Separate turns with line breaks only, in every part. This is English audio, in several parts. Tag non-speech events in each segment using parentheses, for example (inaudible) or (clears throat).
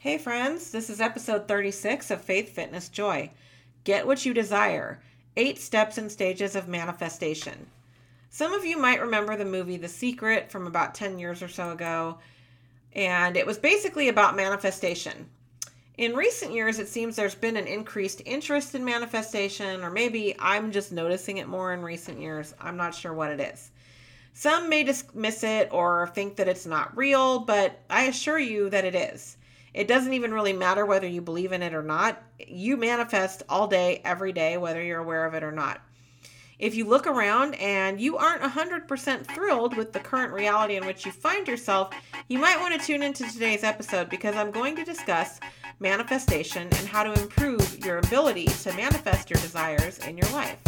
Hey, friends, this is episode 36 of Faith, Fitness, Joy. Get what you desire Eight Steps and Stages of Manifestation. Some of you might remember the movie The Secret from about 10 years or so ago, and it was basically about manifestation. In recent years, it seems there's been an increased interest in manifestation, or maybe I'm just noticing it more in recent years. I'm not sure what it is. Some may dismiss it or think that it's not real, but I assure you that it is. It doesn't even really matter whether you believe in it or not. You manifest all day, every day, whether you're aware of it or not. If you look around and you aren't 100% thrilled with the current reality in which you find yourself, you might want to tune into today's episode because I'm going to discuss manifestation and how to improve your ability to manifest your desires in your life.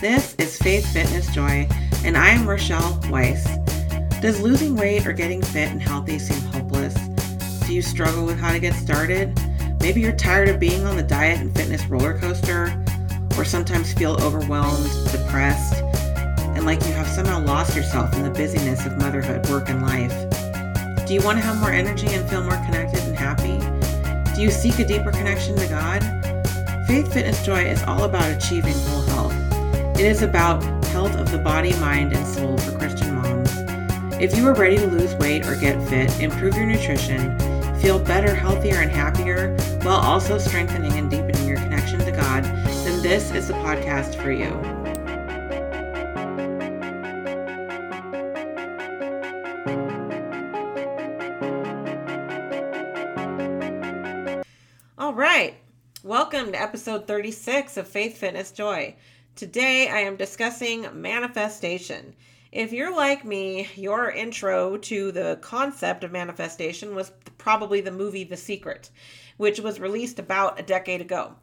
This is Faith, Fitness, Joy, and I am Rochelle Weiss. Does losing weight or getting fit and healthy seem? Do you struggle with how to get started? Maybe you're tired of being on the diet and fitness roller coaster, or sometimes feel overwhelmed, depressed, and like you have somehow lost yourself in the busyness of motherhood, work, and life. Do you want to have more energy and feel more connected and happy? Do you seek a deeper connection to God? Faith, Fitness, Joy is all about achieving whole health. It is about health of the body, mind, and soul for Christian moms if you are ready to lose weight or get fit, improve your nutrition, feel better, healthier, and happier, while also strengthening and deepening your connection to God, then this is the podcast for you. All right. Welcome to episode 36 of Faith, Fitness, Joy. Today I am discussing manifestation. If you're like me, your intro to the concept of manifestation was probably the movie The Secret, which was released about a decade ago.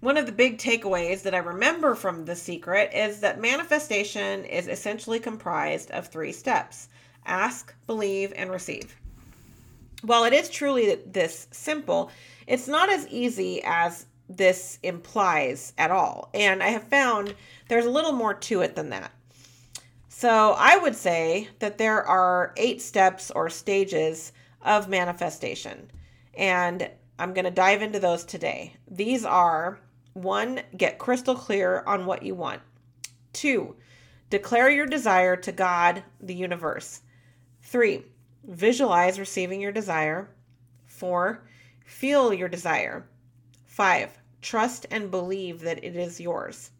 One of the big takeaways that I remember from The Secret is that manifestation is essentially comprised of three steps ask, believe, and receive. While it is truly this simple, it's not as easy as this implies at all. And I have found there's a little more to it than that. So I would say that there are eight steps or stages of manifestation. And I'm going to dive into those today. These are one, get crystal clear on what you want. Two, declare your desire to God, the universe. Three, visualize receiving your desire. Four, feel your desire. Five, trust and believe that it is yours.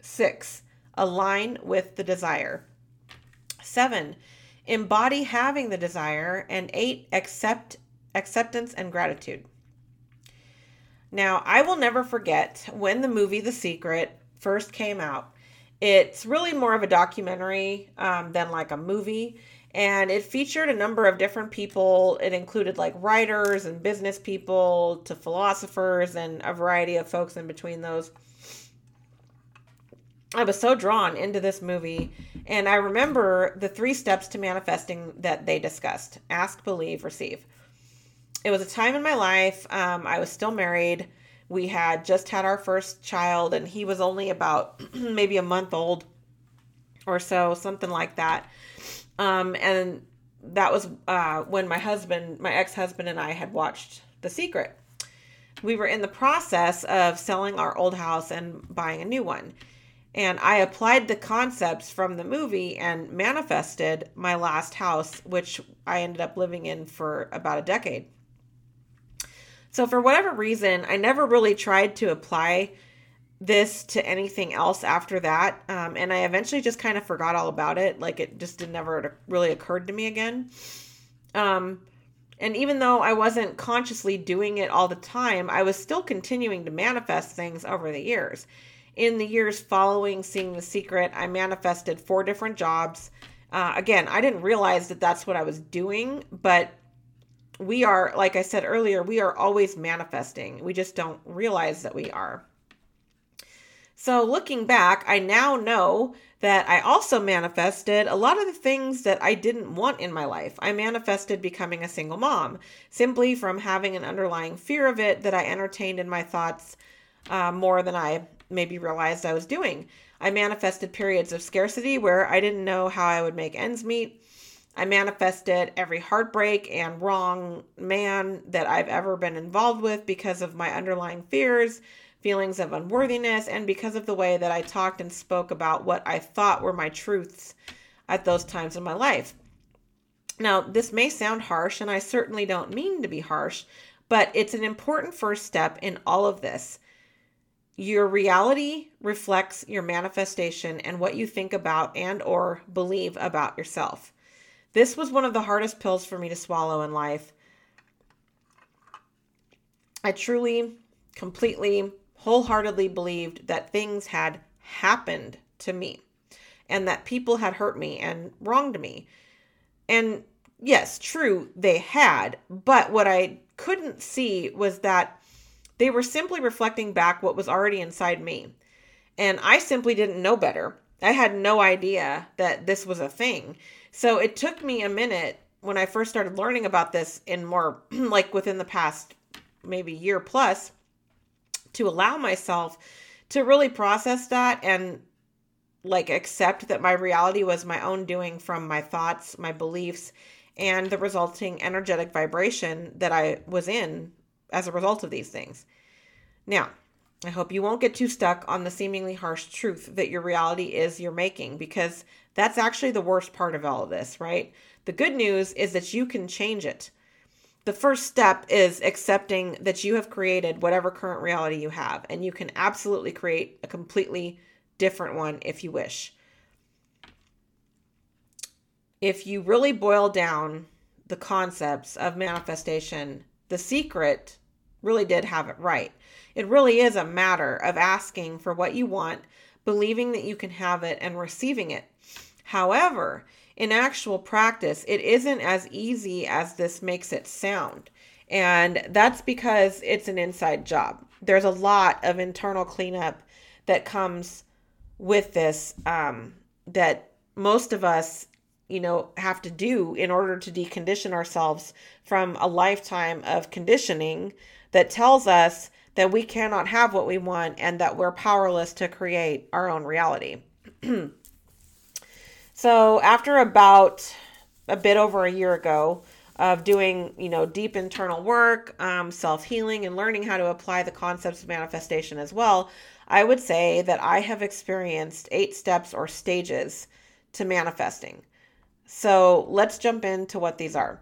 Six, align with the desire. Seven, embody having the desire. And eight, accept acceptance and gratitude. Now, I will never forget when the movie The Secret first came out. It's really more of a documentary um, than like a movie. And it featured a number of different people. It included like writers and business people to philosophers and a variety of folks in between those. I was so drawn into this movie. And I remember the three steps to manifesting that they discussed ask, believe, receive. It was a time in my life. Um, I was still married. We had just had our first child, and he was only about (clears throat) maybe a month old or so, something like that. Um, and that was uh, when my husband, my ex husband, and I had watched The Secret. We were in the process of selling our old house and buying a new one. And I applied the concepts from the movie and manifested my last house, which I ended up living in for about a decade. So, for whatever reason, I never really tried to apply this to anything else after that. Um, and I eventually just kind of forgot all about it. Like it just did never really occurred to me again. Um, and even though I wasn't consciously doing it all the time, I was still continuing to manifest things over the years. In the years following seeing The Secret, I manifested four different jobs. Uh, again, I didn't realize that that's what I was doing, but we are, like I said earlier, we are always manifesting. We just don't realize that we are. So, looking back, I now know that I also manifested a lot of the things that I didn't want in my life. I manifested becoming a single mom simply from having an underlying fear of it that I entertained in my thoughts uh, more than I maybe realized I was doing. I manifested periods of scarcity where I didn't know how I would make ends meet. I manifested every heartbreak and wrong man that I've ever been involved with because of my underlying fears, feelings of unworthiness, and because of the way that I talked and spoke about what I thought were my truths at those times in my life. Now, this may sound harsh, and I certainly don't mean to be harsh, but it's an important first step in all of this. Your reality reflects your manifestation and what you think about and or believe about yourself. This was one of the hardest pills for me to swallow in life. I truly, completely, wholeheartedly believed that things had happened to me and that people had hurt me and wronged me. And yes, true, they had. But what I couldn't see was that they were simply reflecting back what was already inside me. And I simply didn't know better. I had no idea that this was a thing. So it took me a minute when I first started learning about this in more (clears throat) like within the past maybe year plus to allow myself to really process that and like accept that my reality was my own doing from my thoughts, my beliefs, and the resulting energetic vibration that I was in as a result of these things. Now, I hope you won't get too stuck on the seemingly harsh truth that your reality is your making because that's actually the worst part of all of this, right? The good news is that you can change it. The first step is accepting that you have created whatever current reality you have, and you can absolutely create a completely different one if you wish if you really boil down the concepts of manifestation, the secret really did have it right. It really is a matter of asking for what you want, believing that you can have it, and receiving it. However, in actual practice, it isn't as easy as this makes it sound. And that's because it's an inside job. There's a lot of internal cleanup that comes with this um, that most of us you know, have to do in order to decondition ourselves from a lifetime of conditioning that tells us that we cannot have what we want and that we're powerless to create our own reality. (clears throat) so, after about a bit over a year ago of doing, you know, deep internal work, um, self healing, and learning how to apply the concepts of manifestation as well, I would say that I have experienced eight steps or stages to manifesting. So let's jump into what these are.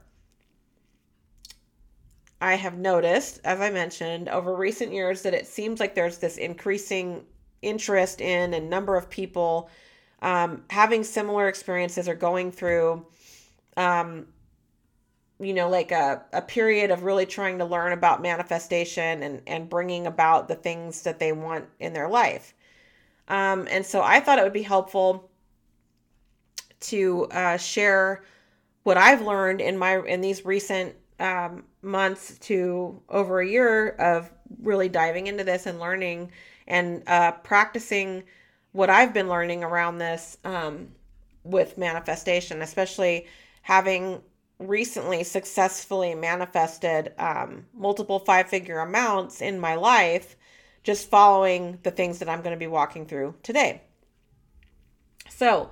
I have noticed, as I mentioned, over recent years that it seems like there's this increasing interest in and number of people um, having similar experiences or going through, um, you know, like a, a period of really trying to learn about manifestation and, and bringing about the things that they want in their life. Um, and so I thought it would be helpful to uh, share what I've learned in my in these recent um, months to over a year of really diving into this and learning and uh, practicing what I've been learning around this um, with manifestation, especially having recently successfully manifested um, multiple five figure amounts in my life just following the things that I'm going to be walking through today. So,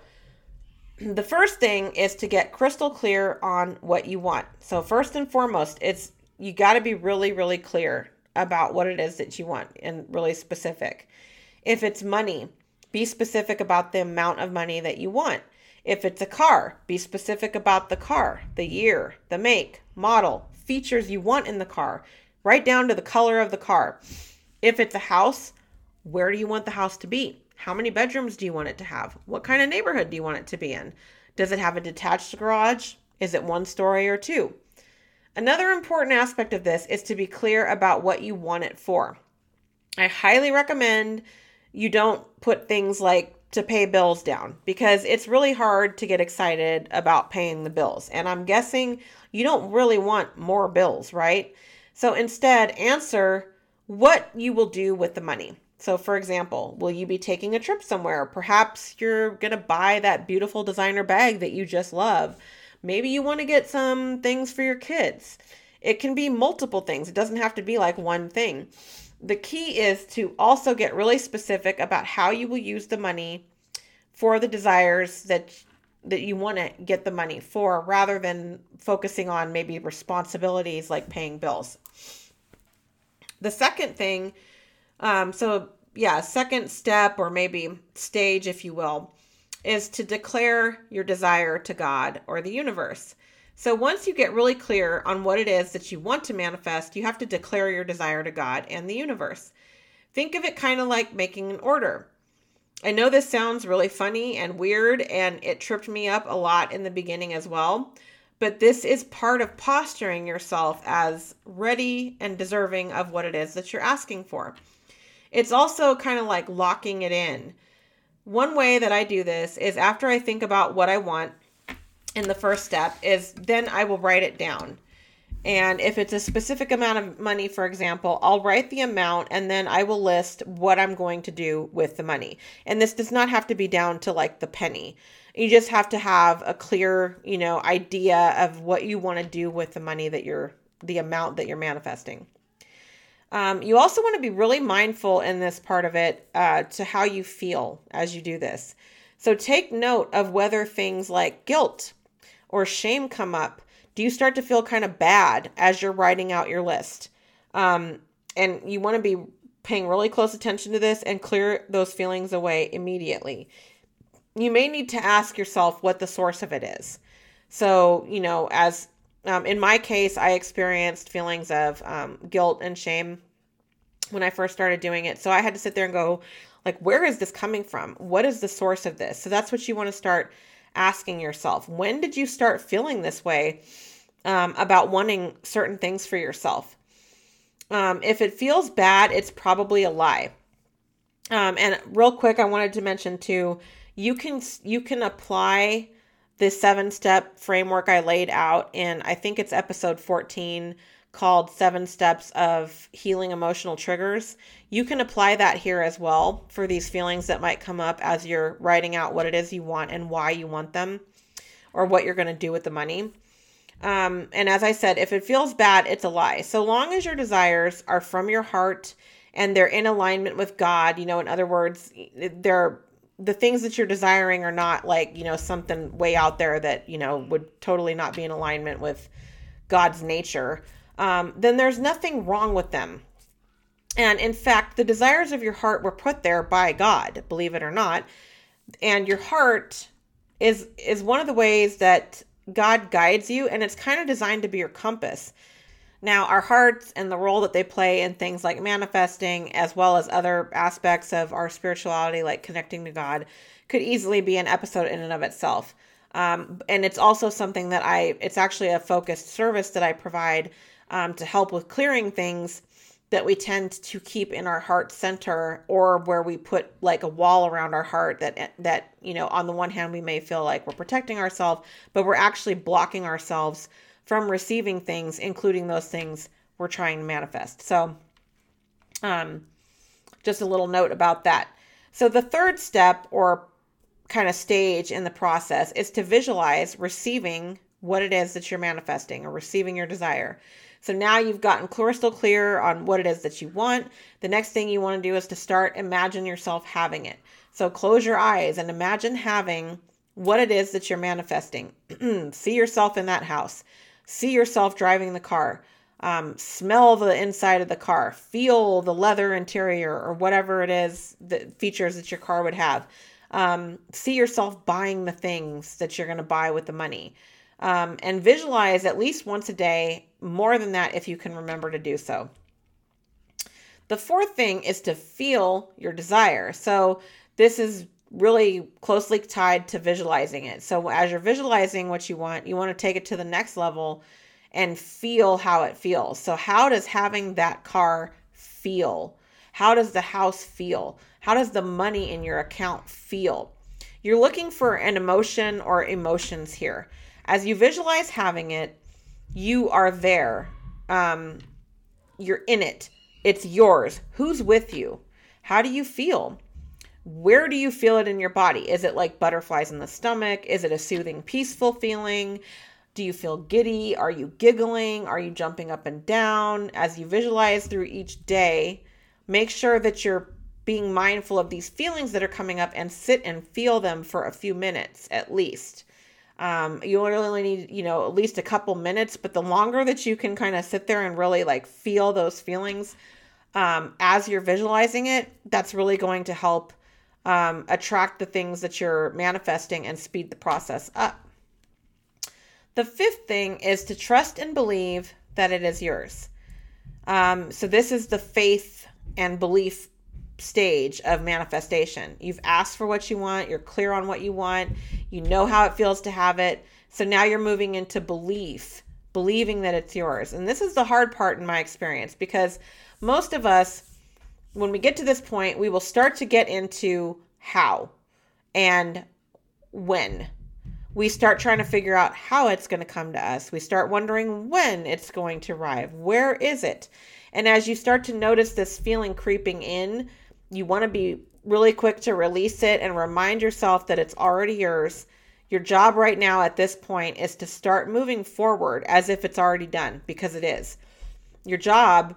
(clears throat) the first thing is to get crystal clear on what you want. So first and foremost, it's you got to be really really clear about what it is that you want and really specific. If it's money, be specific about the amount of money that you want. If it's a car, be specific about the car, the year, the make, model, features you want in the car, right down to the color of the car. If it's a house, where do you want the house to be? How many bedrooms do you want it to have? What kind of neighborhood do you want it to be in? Does it have a detached garage? Is it one story or two? Another important aspect of this is to be clear about what you want it for. I highly recommend you don't put things like to pay bills down because it's really hard to get excited about paying the bills. And I'm guessing you don't really want more bills, right? So instead, answer what you will do with the money. So, for example, will you be taking a trip somewhere? Perhaps you're going to buy that beautiful designer bag that you just love. Maybe you want to get some things for your kids. It can be multiple things, it doesn't have to be like one thing. The key is to also get really specific about how you will use the money for the desires that that you want to get the money for rather than focusing on maybe responsibilities like paying bills. The second thing, um, so yeah, second step or maybe stage, if you will, is to declare your desire to God or the universe. So once you get really clear on what it is that you want to manifest, you have to declare your desire to God and the universe. Think of it kind of like making an order. I know this sounds really funny and weird, and it tripped me up a lot in the beginning as well. But this is part of posturing yourself as ready and deserving of what it is that you're asking for. It's also kind of like locking it in. One way that I do this is after I think about what I want in the first step, is then I will write it down. And if it's a specific amount of money, for example, I'll write the amount and then I will list what I'm going to do with the money. And this does not have to be down to like the penny. You just have to have a clear, you know, idea of what you want to do with the money that you're, the amount that you're manifesting. Um, you also want to be really mindful in this part of it uh, to how you feel as you do this. So take note of whether things like guilt or shame come up do you start to feel kind of bad as you're writing out your list? Um, and you want to be paying really close attention to this and clear those feelings away immediately. You may need to ask yourself what the source of it is. So, you know, as um, in my case, I experienced feelings of um, guilt and shame when I first started doing it. So I had to sit there and go, like, where is this coming from? What is the source of this? So that's what you want to start asking yourself when did you start feeling this way um, about wanting certain things for yourself? Um, if it feels bad, it's probably a lie. Um, and real quick, I wanted to mention too, you can you can apply the seven step framework I laid out in I think it's episode 14 called Seven Steps of Healing Emotional Triggers. You can apply that here as well for these feelings that might come up as you're writing out what it is you want and why you want them or what you're going to do with the money. Um, and as I said, if it feels bad, it's a lie. So long as your desires are from your heart and they're in alignment with God, you know, in other words, they're the things that you're desiring are not like, you know, something way out there that, you know, would totally not be in alignment with God's nature um, then there's nothing wrong with them. And in fact, the desires of your heart were put there by God, believe it or not. And your heart is is one of the ways that God guides you, and it's kind of designed to be your compass. Now, our hearts and the role that they play in things like manifesting, as well as other aspects of our spirituality, like connecting to God, could easily be an episode in and of itself. Um, and it's also something that I, it's actually a focused service that I provide um, to help with clearing things that we tend to keep in our heart center or where we put like a wall around our heart that that you know on the one hand we may feel like we're protecting ourselves but we're actually blocking ourselves from receiving things including those things we're trying to manifest so um just a little note about that so the third step or kind of stage in the process is to visualize receiving what it is that you're manifesting or receiving your desire so now you've gotten crystal clear on what it is that you want. The next thing you want to do is to start imagine yourself having it. So close your eyes and imagine having what it is that you're manifesting. (clears throat) See yourself in that house. See yourself driving the car. Um, smell the inside of the car. Feel the leather interior or whatever it is, the features that your car would have. Um, see yourself buying the things that you're going to buy with the money um, and visualize at least once a day, more than that if you can remember to do so. The fourth thing is to feel your desire. So, this is really closely tied to visualizing it. So, as you're visualizing what you want, you want to take it to the next level and feel how it feels. So, how does having that car feel? How does the house feel? How does the money in your account feel? You're looking for an emotion or emotions here. As you visualize having it, you are there. Um, you're in it. It's yours. Who's with you? How do you feel? Where do you feel it in your body? Is it like butterflies in the stomach? Is it a soothing, peaceful feeling? Do you feel giddy? Are you giggling? Are you jumping up and down? As you visualize through each day, make sure that you're being mindful of these feelings that are coming up and sit and feel them for a few minutes at least. Um, you only need, you know, at least a couple minutes, but the longer that you can kind of sit there and really like feel those feelings um, as you're visualizing it, that's really going to help um, attract the things that you're manifesting and speed the process up. The fifth thing is to trust and believe that it is yours. Um, so, this is the faith and belief stage of manifestation. You've asked for what you want, you're clear on what you want, you know how it feels to have it. So, now you're moving into belief, believing that it's yours. And this is the hard part in my experience because most of us, when we get to this point, we will start to get into how and when. We start trying to figure out how it's going to come to us. We start wondering when it's going to arrive. Where is it? And as you start to notice this feeling creeping in, you want to be really quick to release it and remind yourself that it's already yours. Your job right now at this point is to start moving forward as if it's already done because it is. Your job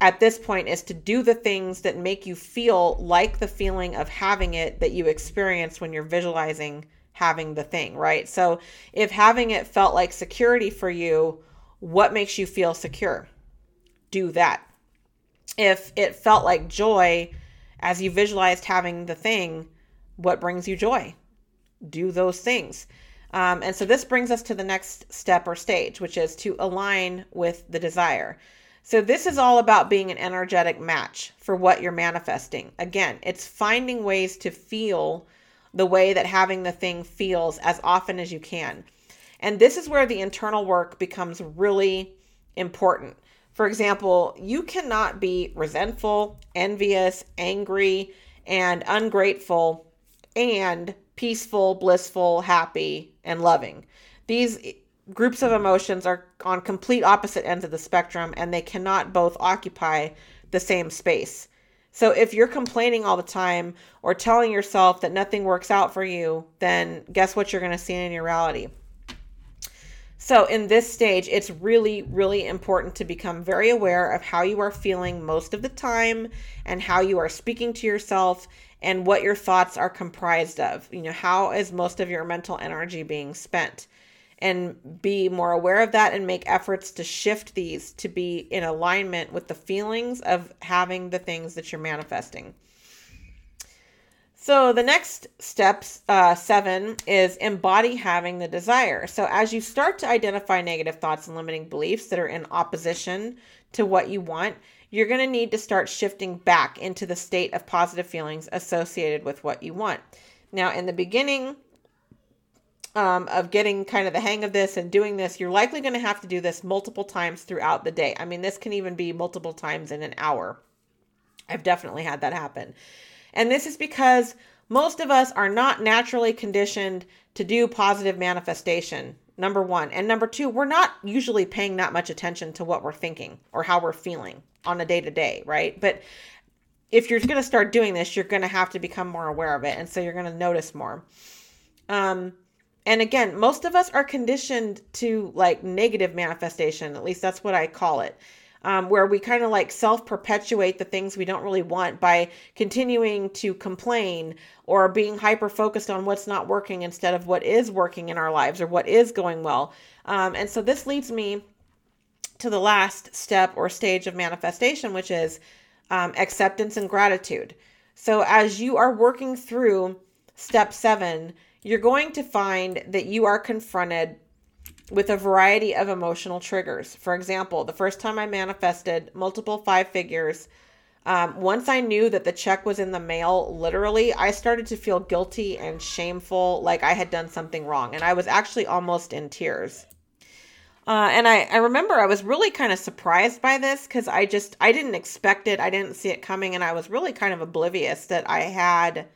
at this point is to do the things that make you feel like the feeling of having it that you experience when you're visualizing having the thing, right? So if having it felt like security for you, what makes you feel secure? Do that. If it felt like joy as you visualized having the thing, what brings you joy? Do those things. Um, and so this brings us to the next step or stage, which is to align with the desire. So, this is all about being an energetic match for what you're manifesting. Again, it's finding ways to feel the way that having the thing feels as often as you can. And this is where the internal work becomes really important. For example, you cannot be resentful, envious, angry, and ungrateful and peaceful, blissful, happy, and loving. These groups of emotions are on complete opposite ends of the spectrum and they cannot both occupy the same space. So if you're complaining all the time or telling yourself that nothing works out for you, then guess what you're going to see in your reality? So, in this stage, it's really, really important to become very aware of how you are feeling most of the time and how you are speaking to yourself and what your thoughts are comprised of. You know, how is most of your mental energy being spent? And be more aware of that and make efforts to shift these to be in alignment with the feelings of having the things that you're manifesting. So the next steps, uh, seven, is embody having the desire. So as you start to identify negative thoughts and limiting beliefs that are in opposition to what you want, you're going to need to start shifting back into the state of positive feelings associated with what you want. Now, in the beginning, um, of getting kind of the hang of this and doing this, you're likely going to have to do this multiple times throughout the day. I mean, this can even be multiple times in an hour. I've definitely had that happen. And this is because most of us are not naturally conditioned to do positive manifestation. Number one. And number two, we're not usually paying that much attention to what we're thinking or how we're feeling on a day to day, right? But if you're going to start doing this, you're going to have to become more aware of it. And so you're going to notice more. Um, and again, most of us are conditioned to like negative manifestation. At least that's what I call it. Um, where we kind of like self perpetuate the things we don't really want by continuing to complain or being hyper focused on what's not working instead of what is working in our lives or what is going well. Um, and so this leads me to the last step or stage of manifestation, which is um, acceptance and gratitude. So as you are working through step seven, you're going to find that you are confronted with a variety of emotional triggers. For example, the first time I manifested multiple five figures, um, once I knew that the check was in the mail, literally, I started to feel guilty and shameful, like I had done something wrong. And I was actually almost in tears. Uh, and I, I remember I was really kind of surprised by this because I just, I didn't expect it. I didn't see it coming. And I was really kind of oblivious that I had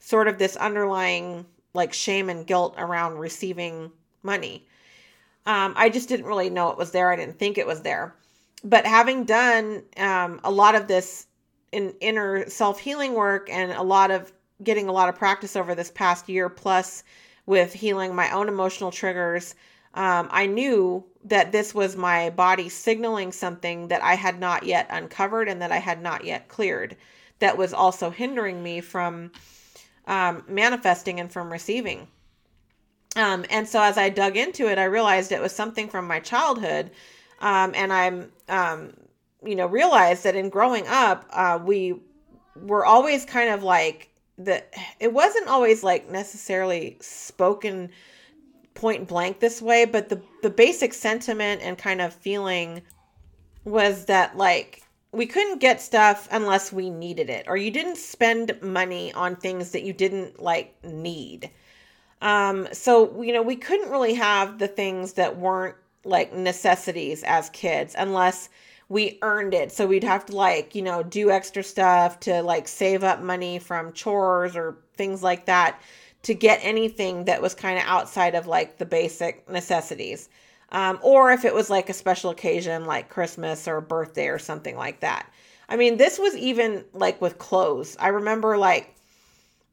sort of this underlying like shame and guilt around receiving money. Um, I just didn't really know it was there. I didn't think it was there. But having done um, a lot of this in inner self healing work and a lot of getting a lot of practice over this past year plus with healing my own emotional triggers, um, I knew that this was my body signaling something that I had not yet uncovered and that I had not yet cleared that was also hindering me from um, manifesting and from receiving. Um, and so as I dug into it, I realized it was something from my childhood. Um, and I'm, um, you know, realized that in growing up, uh, we were always kind of like the, it wasn't always like necessarily spoken point blank this way, but the, the basic sentiment and kind of feeling was that like we couldn't get stuff unless we needed it or you didn't spend money on things that you didn't like need. Um so you know we couldn't really have the things that weren't like necessities as kids unless we earned it. So we'd have to like you know do extra stuff to like save up money from chores or things like that to get anything that was kind of outside of like the basic necessities um, or if it was like a special occasion like Christmas or birthday or something like that. I mean, this was even like with clothes. I remember like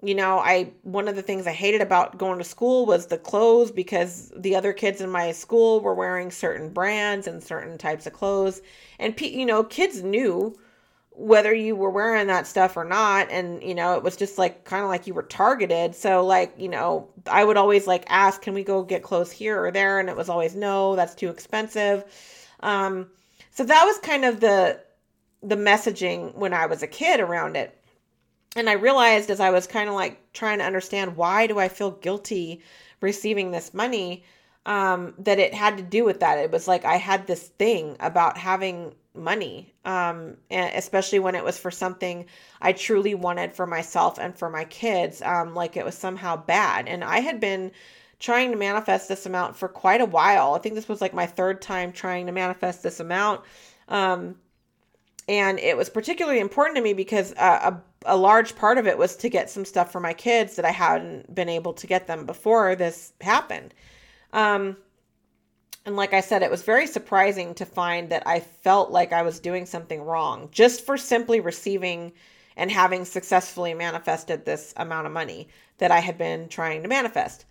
you know, I one of the things I hated about going to school was the clothes because the other kids in my school were wearing certain brands and certain types of clothes and you know, kids knew whether you were wearing that stuff or not and you know it was just like kind of like you were targeted. So like you know i would always like ask can we go get clothes here or there? And it was always no that's too expensive. Um so that was kind of the the messaging when i was a kid around it. And i realized as i was kind of like trying to understand why do i feel guilty receiving this money um that it had to do with that. It was like i had this thing about having money um especially when it was for something i truly wanted for myself and for my kids um like it was somehow bad. And i had been trying to manifest this amount for quite a while. I think this was like my third time trying to manifest this amount. Um and it was particularly important to me because uh, a, a large part of it was to get some stuff for my kids that i hadn't been able to get them before this happened um and like I said, it was very surprising to find that I felt like I was doing something wrong just for simply receiving and having successfully manifested this amount of money that I had been trying to manifest.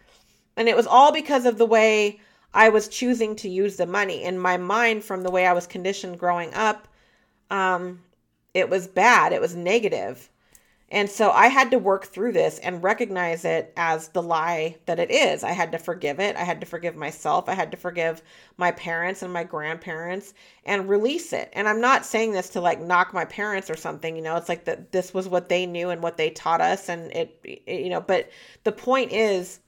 And it was all because of the way I was choosing to use the money. In my mind, from the way I was conditioned growing up, um, it was bad, it was negative. And so I had to work through this and recognize it as the lie that it is. I had to forgive it. I had to forgive myself. I had to forgive my parents and my grandparents and release it. And I'm not saying this to like knock my parents or something, you know, it's like that this was what they knew and what they taught us and it, it you know, but the point is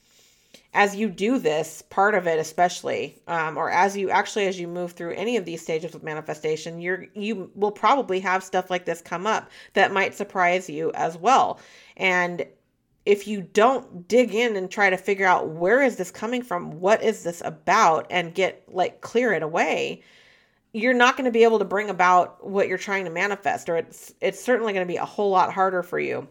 as you do this part of it especially um, or as you actually as you move through any of these stages of manifestation you're you will probably have stuff like this come up that might surprise you as well. And if you don't dig in and try to figure out where is this coming from what is this about and get like clear it away you're not going to be able to bring about what you're trying to manifest or it's it's certainly going to be a whole lot harder for you.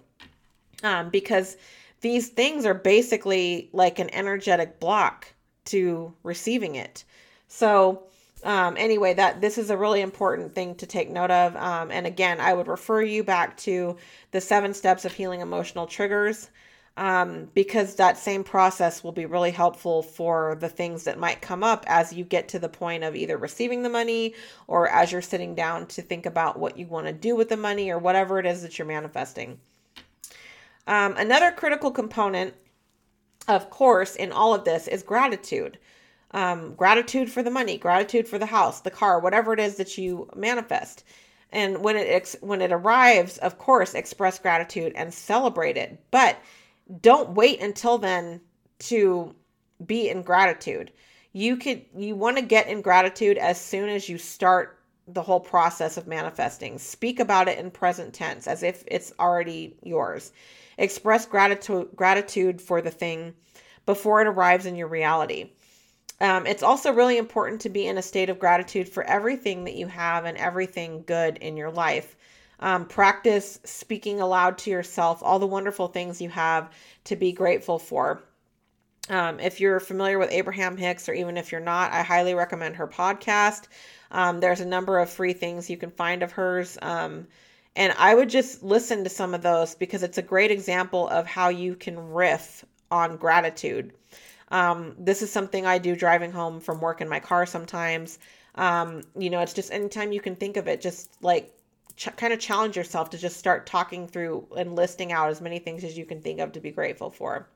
Um, because these things are basically like an energetic block to receiving it. So, um, anyway, that this is a really important thing to take note of. Um, and again, I would refer you back to the seven steps of healing emotional triggers um, because that same process will be really helpful for the things that might come up as you get to the point of either receiving the money or as you're sitting down to think about what you want to do with the money or whatever it is that you're manifesting. Um, another critical component, of course, in all of this is gratitude. Um, gratitude for the money, gratitude for the house, the car, whatever it is that you manifest. And when it ex- when it arrives, of course, express gratitude and celebrate it. But don't wait until then to be in gratitude. You could you want to get in gratitude as soon as you start the whole process of manifesting. Speak about it in present tense as if it's already yours. Express gratitude gratitude for the thing before it arrives in your reality. Um, it's also really important to be in a state of gratitude for everything that you have and everything good in your life. Um, practice speaking aloud to yourself all the wonderful things you have to be grateful for. Um, if you're familiar with Abraham Hicks, or even if you're not, I highly recommend her podcast. Um, there's a number of free things you can find of hers. And I would just listen to some of those because it's a great example of how you can riff on gratitude. Um, this is something I do driving home from work in my car sometimes. Um, you know, it's just anytime you can think of it, just like ch- kind of challenge yourself to just start talking through and listing out as many things as you can think of to be grateful for.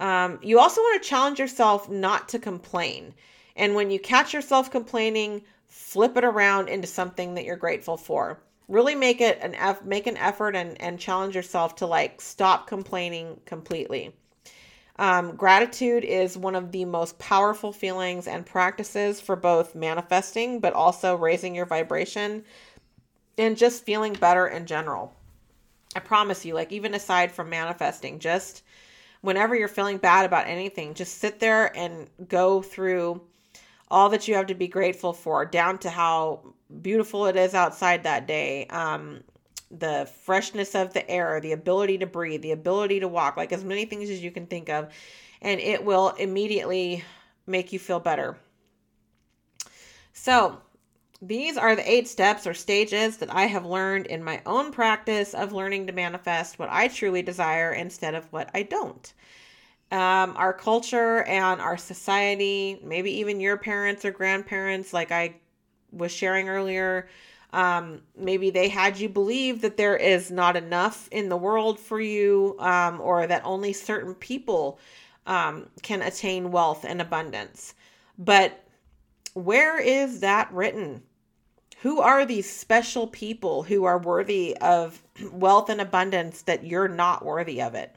Um, you also want to challenge yourself not to complain. And when you catch yourself complaining, flip it around into something that you're grateful for. Really make it an eff- make an effort and, and challenge yourself to like stop complaining completely. Um, gratitude is one of the most powerful feelings and practices for both manifesting, but also raising your vibration and just feeling better in general. I promise you, like, even aside from manifesting, just whenever you're feeling bad about anything, just sit there and go through all that you have to be grateful for, down to how beautiful it is outside that day. Um, the freshness of the air, the ability to breathe, the ability to walk, like as many things as you can think of, and it will immediately make you feel better. So, these are the eight steps or stages that I have learned in my own practice of learning to manifest what I truly desire instead of what I don't. Um, our culture and our society, maybe even your parents or grandparents, like I was sharing earlier, um, maybe they had you believe that there is not enough in the world for you, um, or that only certain people um, can attain wealth and abundance. But where is that written? Who are these special people who are worthy of (clears throat) wealth and abundance that you're not worthy of it?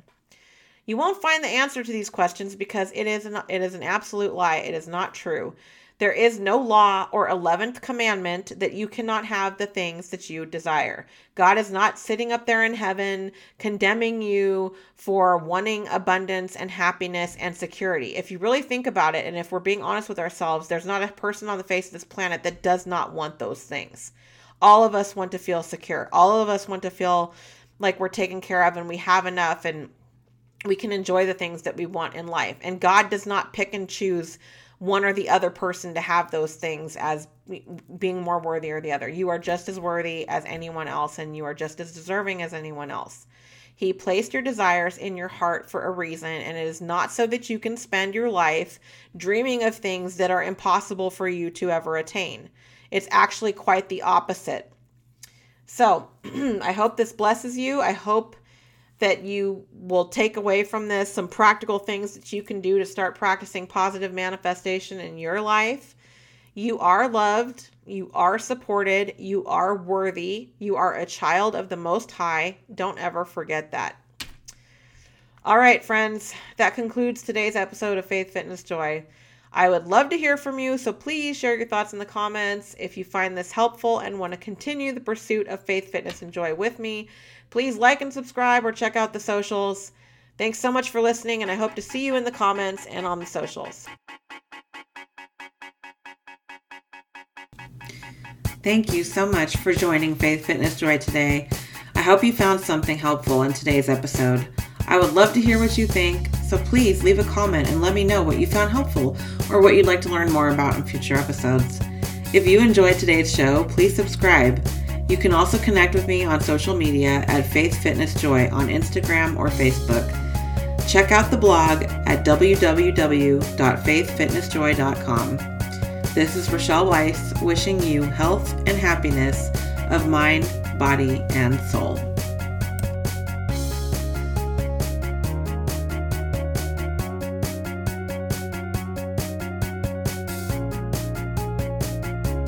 You won't find the answer to these questions because it is an, it is an absolute lie. It is not true. There is no law or 11th commandment that you cannot have the things that you desire. God is not sitting up there in heaven condemning you for wanting abundance and happiness and security. If you really think about it, and if we're being honest with ourselves, there's not a person on the face of this planet that does not want those things. All of us want to feel secure. All of us want to feel like we're taken care of and we have enough and we can enjoy the things that we want in life. And God does not pick and choose one or the other person to have those things as being more worthy or the other. You are just as worthy as anyone else and you are just as deserving as anyone else. He placed your desires in your heart for a reason, and it is not so that you can spend your life dreaming of things that are impossible for you to ever attain. It's actually quite the opposite. So, (clears throat) I hope this blesses you. I hope that you will take away from this some practical things that you can do to start practicing positive manifestation in your life. You are loved, you are supported, you are worthy, you are a child of the Most High. Don't ever forget that. All right, friends, that concludes today's episode of Faith, Fitness, Joy. I would love to hear from you, so please share your thoughts in the comments. If you find this helpful and want to continue the pursuit of faith, fitness, and joy with me, Please like and subscribe or check out the socials. Thanks so much for listening, and I hope to see you in the comments and on the socials. Thank you so much for joining Faith Fitness Joy today. I hope you found something helpful in today's episode. I would love to hear what you think, so please leave a comment and let me know what you found helpful or what you'd like to learn more about in future episodes. If you enjoyed today's show, please subscribe you can also connect with me on social media at Faith Fitness Joy on Instagram or Facebook. Check out the blog at www.faithfitnessjoy.com. This is Rochelle Weiss wishing you health and happiness of mind, body, and soul.